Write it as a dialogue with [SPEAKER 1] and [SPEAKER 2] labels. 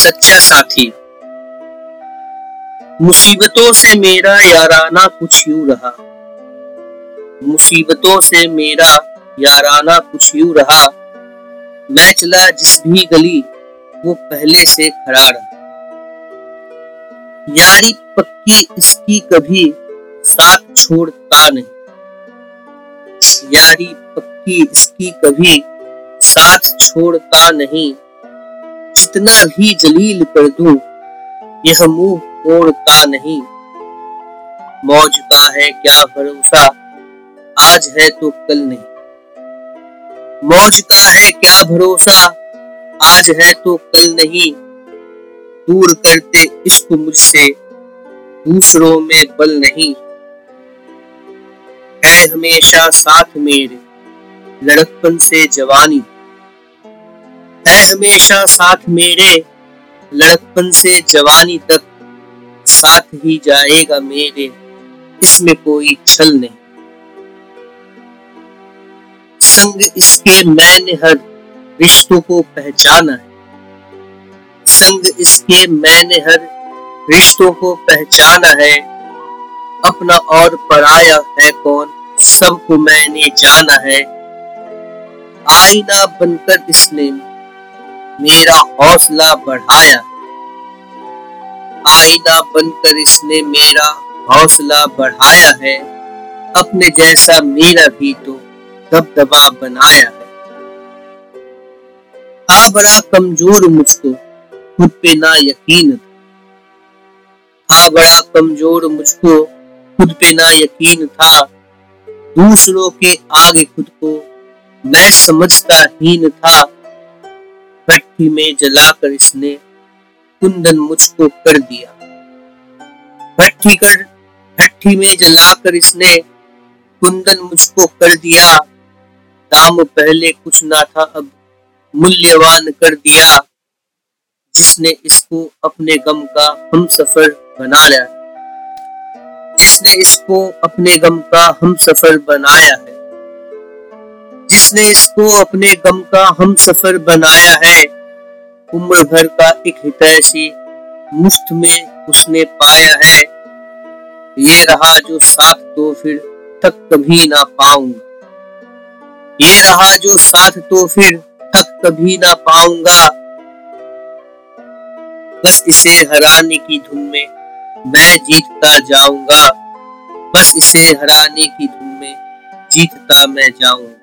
[SPEAKER 1] सच्चा साथी। मुसीबतों से मेरा याराना कुछ यूँ रहा। मुसीबतों से मेरा याराना कुछ यूँ रहा। मैं चला जिस भी गली, वो पहले से खड़ा रहा। यारी पक्की इसकी कभी साथ छोड़ता नहीं। यारी पक्की इसकी कभी साथ छोड़ता नहीं। जितना भी जलील कर दूँ, यह मुँह तोड़ता नहीं। मौज का है क्या भरोसा? आज है तो कल नहीं। मौज का है क्या भरोसा? आज है तो कल नहीं। दूर करते इश्क मुझसे, दूसरों में बल नहीं। है हमेशा साथ मेरे, लड़कपन से जवानी। है हमेशा साथ मेरे लड़कपन से जवानी तक साथ ही जाएगा मेरे, इसमें कोई छल नहीं। संग इसके मैंने हर रिश्तों को पहचाना है। संग इसके मैंने हर रिश्तों को पहचाना है। अपना और पराया है कौन, सबको मैंने जाना है। आईना बनकर इसने मेरा हौसला बढ़ाया। आईना बनकर इसने मेरा हौसला बढ़ाया है। अपने जैसा मेरा भी तो दबदबा बनाया है। बड़ा कमज़ोर मुझको, खुद पे ना यकीन। था बड़ा कमज़ोर मुझको, खुद पे ना यकीन था। दूसरों के आगे खुद को मैं समझता हीन था। भट्टी में जलाकर इसने कुंदन मुझको कर दिया। भट्टी कर भट्टी में जलाकर इसने कुंदन मुझको कर दिया। दाम पहले कुछ ना था, अब मूल्यवान कर दिया, जिसने इसको अपने गम का हम सफ़र बना लिया। जिसने इसको अपने गम का हम सफ़र बनाया है। जिसने इसको अपने गम का हम सफ़र बनाया है, उम्र भर का एक हितैषी मुफ़्त में उसने पाया है। ये रहा जो साथ तो फिर तक कभी ना पाऊँगा। ये रहा जो साथ तो फिर तक कभी ना पाऊँगा। बस इसे हराने की धुन में मैं जीतता जाऊँगा। बस इसे हराने की धुन में जीतता मैं जाऊँगा।